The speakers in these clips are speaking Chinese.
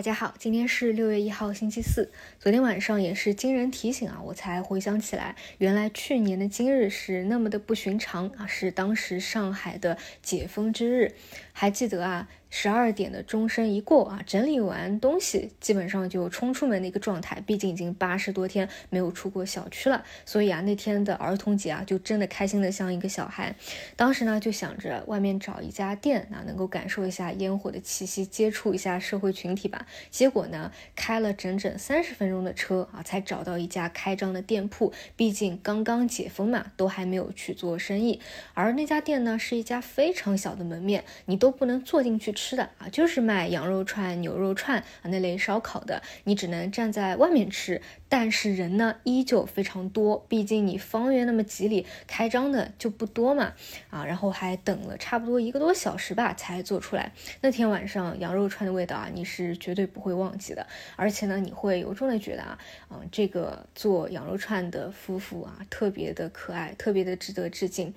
大家好，今天是六月一号，星期四。昨天晚上也是经人提醒啊，我才回想起来，原来去年的今日是那么的不寻常啊，是当时上海的解封之日。还记得啊？十二点的钟声一过啊，整理完东西，基本上就冲出门的一个状态。毕竟已经八十多天没有出过小区了，所以啊，那天的儿童节啊，就真的开心的像一个小孩。当时呢，就想着外面找一家店啊，能够感受一下烟火的气息，接触一下社会群体吧。结果呢，开了整整三十分钟的车啊，才找到一家开张的店铺。毕竟刚刚解封嘛，都还没有去做生意。而那家店呢，是一家非常小的门面，你都不能坐进去。吃的啊，就是卖羊肉串、牛肉串啊那类烧烤的，你只能站在外面吃。但是人呢，依旧非常多，毕竟你方圆那么几里开张的就不多嘛啊。然后还等了差不多一个多小时吧，才做出来。那天晚上羊肉串的味道啊，你是绝对不会忘记的。而且呢，你会由衷的觉得啊，嗯，这个做羊肉串的夫妇啊，特别的可爱，特别的值得致敬。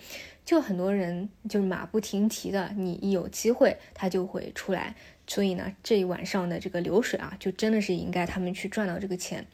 就很多人就是马不停蹄的，你一有机会他就会出来，所以呢，这一晚上的这个流水啊，就真的是应该他们去赚到这个钱。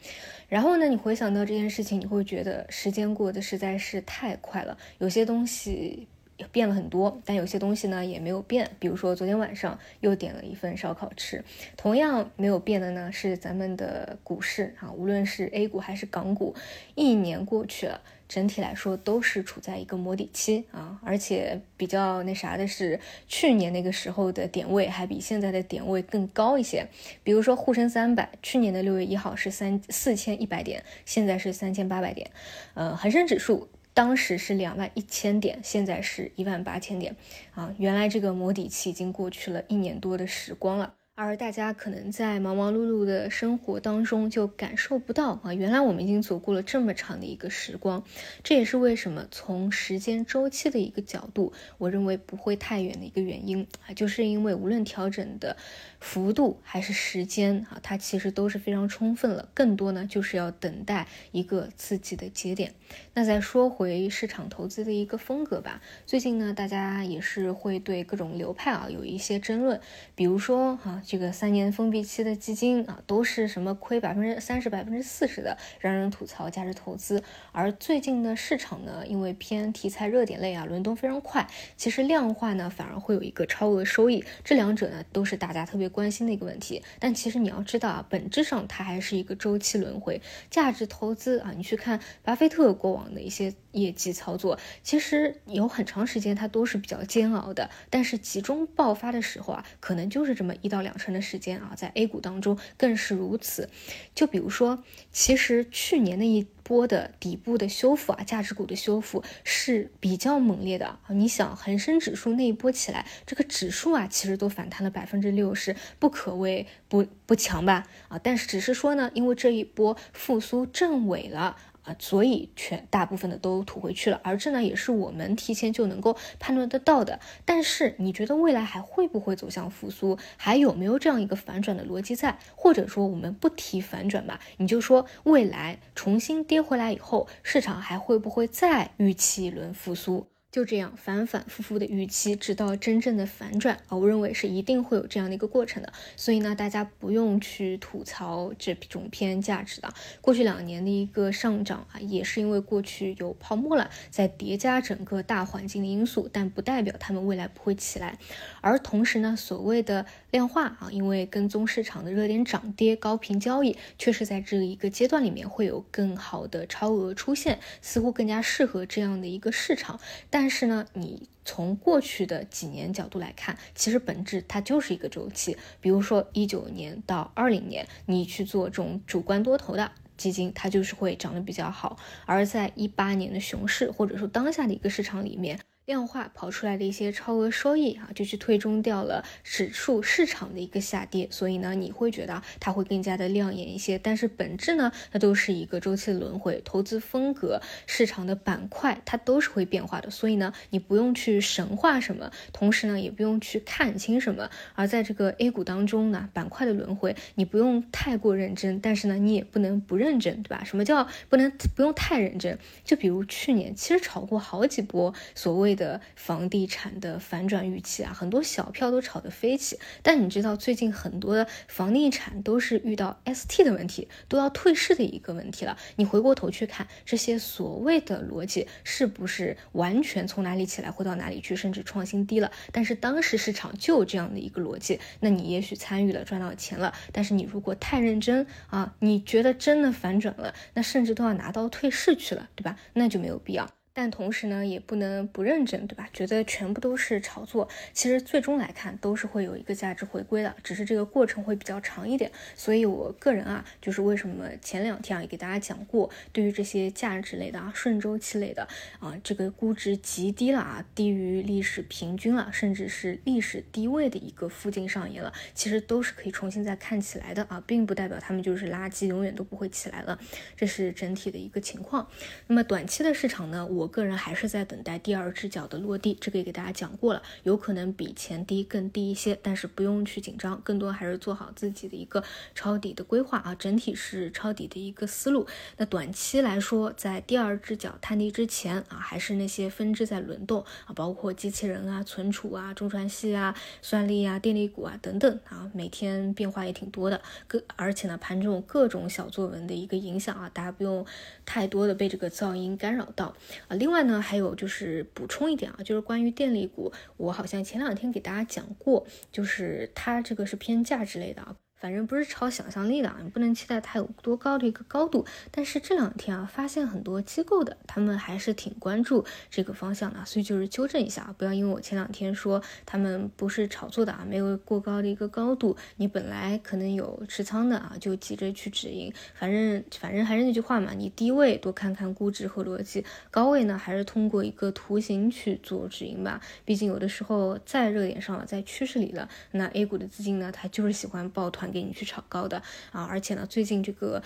然后呢，你回想到这件事情，你会觉得时间过得实在是太快了，有些东西变了很多，但有些东西呢也没有变。比如说昨天晚上又点了一份烧烤吃，同样没有变的呢是咱们的股市啊，无论是 A 股还是港股，一年过去了。整体来说都是处在一个摸底期啊，而且比较那啥的是，去年那个时候的点位还比现在的点位更高一些。比如说沪深三百，去年的六月一号是三四千一百点，现在是三千八百点。呃，恒生指数当时是两万一千点，现在是一万八千点。啊，原来这个磨底期已经过去了一年多的时光了。而大家可能在忙忙碌碌的生活当中就感受不到啊，原来我们已经走过了这么长的一个时光。这也是为什么从时间周期的一个角度，我认为不会太远的一个原因啊，就是因为无论调整的幅度还是时间啊，它其实都是非常充分了。更多呢，就是要等待一个刺激的节点。那再说回市场投资的一个风格吧，最近呢，大家也是会对各种流派啊有一些争论，比如说哈。这个三年封闭期的基金啊，都是什么亏百分之三十、百分之四十的，让人吐槽价值投资。而最近的市场呢，因为偏题材热点类啊，轮动非常快，其实量化呢反而会有一个超额收益。这两者呢都是大家特别关心的一个问题。但其实你要知道啊，本质上它还是一个周期轮回。价值投资啊，你去看巴菲特过往的一些业绩操作，其实有很长时间它都是比较煎熬的。但是集中爆发的时候啊，可能就是这么一到两。成的时间啊，在 A 股当中更是如此。就比如说，其实去年那一波的底部的修复啊，价值股的修复是比较猛烈的啊。你想，恒生指数那一波起来，这个指数啊，其实都反弹了百分之六十，不可谓不不强吧？啊，但是只是说呢，因为这一波复苏正尾了。所以全大部分的都吐回去了，而这呢也是我们提前就能够判断得到的。但是你觉得未来还会不会走向复苏？还有没有这样一个反转的逻辑在？或者说我们不提反转吧，你就说未来重新跌回来以后，市场还会不会再预期一轮复苏？就这样反反复复的预期，直到真正的反转啊！我认为是一定会有这样的一个过程的。所以呢，大家不用去吐槽这种偏价值的。过去两年的一个上涨啊，也是因为过去有泡沫了，在叠加整个大环境的因素，但不代表他们未来不会起来。而同时呢，所谓的量化啊，因为跟踪市场的热点涨跌、高频交易，确实在这一个阶段里面会有更好的超额出现，似乎更加适合这样的一个市场。但但是呢，你从过去的几年角度来看，其实本质它就是一个周期。比如说一九年到二零年，你去做这种主观多头的基金，它就是会涨得比较好；而在一八年的熊市，或者说当下的一个市场里面。量化跑出来的一些超额收益啊，就去推中掉了指数市场的一个下跌，所以呢，你会觉得它会更加的亮眼一些。但是本质呢，它都是一个周期的轮回，投资风格、市场的板块它都是会变化的。所以呢，你不用去神话什么，同时呢，也不用去看清什么。而在这个 A 股当中呢，板块的轮回，你不用太过认真，但是呢，你也不能不认真，对吧？什么叫不能不用太认真？就比如去年，其实炒过好几波所谓的。房地产的反转预期啊，很多小票都炒得飞起。但你知道最近很多的房地产都是遇到 ST 的问题，都要退市的一个问题了。你回过头去看这些所谓的逻辑，是不是完全从哪里起来会到哪里去，甚至创新低了？但是当时市场就有这样的一个逻辑，那你也许参与了，赚到钱了。但是你如果太认真啊，你觉得真的反转了，那甚至都要拿到退市去了，对吧？那就没有必要。但同时呢，也不能不认真，对吧？觉得全部都是炒作，其实最终来看都是会有一个价值回归的，只是这个过程会比较长一点。所以我个人啊，就是为什么前两天啊也给大家讲过，对于这些价值类的啊、顺周期类的啊，这个估值极低了啊，低于历史平均了，甚至是历史低位的一个附近上演了，其实都是可以重新再看起来的啊，并不代表他们就是垃圾，永远都不会起来了。这是整体的一个情况。那么短期的市场呢，我。个人还是在等待第二只脚的落地，这个也给大家讲过了，有可能比前低更低一些，但是不用去紧张，更多还是做好自己的一个抄底的规划啊，整体是抄底的一个思路。那短期来说，在第二只脚探底之前啊，还是那些分支在轮动啊，包括机器人啊、存储啊、中传系啊、算力啊、电力股啊等等啊，每天变化也挺多的，各而且呢，盘中各种小作文的一个影响啊，大家不用太多的被这个噪音干扰到。啊，另外呢，还有就是补充一点啊，就是关于电力股，我好像前两天给大家讲过，就是它这个是偏价值类的啊。反正不是超想象力的啊，你不能期待它有多高的一个高度。但是这两天啊，发现很多机构的他们还是挺关注这个方向的，所以就是纠正一下啊，不要因为我前两天说他们不是炒作的啊，没有过高的一个高度，你本来可能有持仓的啊，就急着去止盈。反正反正还是那句话嘛，你低位多看看估值和逻辑，高位呢还是通过一个图形去做止盈吧。毕竟有的时候在热点上了，在趋势里了，那 A 股的资金呢，它就是喜欢抱团。给你去炒高的啊，而且呢，最近这个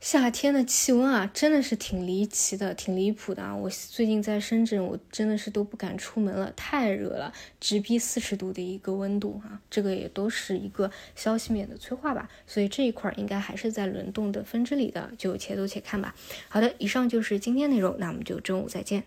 夏天的气温啊，真的是挺离奇的，挺离谱的啊！我最近在深圳，我真的是都不敢出门了，太热了，直逼四十度的一个温度啊！这个也都是一个消息面的催化吧，所以这一块应该还是在轮动的分支里的，就且走且看吧。好的，以上就是今天内容，那我们就中午再见。